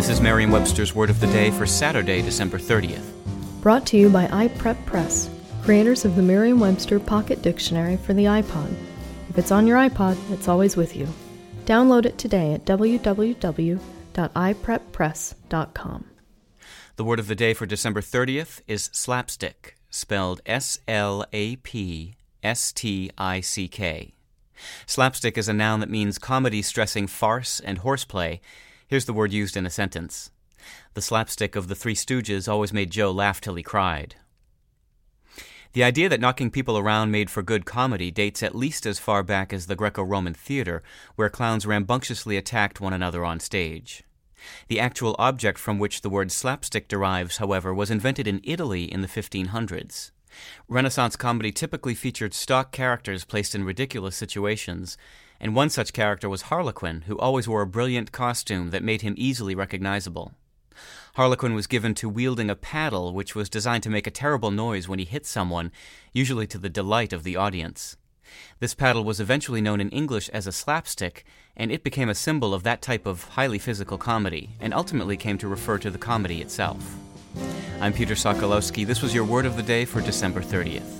This is Merriam Webster's Word of the Day for Saturday, December 30th. Brought to you by iPrep Press, creators of the Merriam Webster Pocket Dictionary for the iPod. If it's on your iPod, it's always with you. Download it today at www.ipreppress.com. The word of the day for December 30th is slapstick, spelled S L A P S T I C K. Slapstick is a noun that means comedy stressing farce and horseplay. Here's the word used in a sentence. The slapstick of the Three Stooges always made Joe laugh till he cried. The idea that knocking people around made for good comedy dates at least as far back as the Greco Roman theater, where clowns rambunctiously attacked one another on stage. The actual object from which the word slapstick derives, however, was invented in Italy in the 1500s. Renaissance comedy typically featured stock characters placed in ridiculous situations, and one such character was Harlequin, who always wore a brilliant costume that made him easily recognizable. Harlequin was given to wielding a paddle which was designed to make a terrible noise when he hit someone, usually to the delight of the audience. This paddle was eventually known in English as a slapstick, and it became a symbol of that type of highly physical comedy, and ultimately came to refer to the comedy itself. I'm Peter Sokolowski. This was your word of the day for December 30th.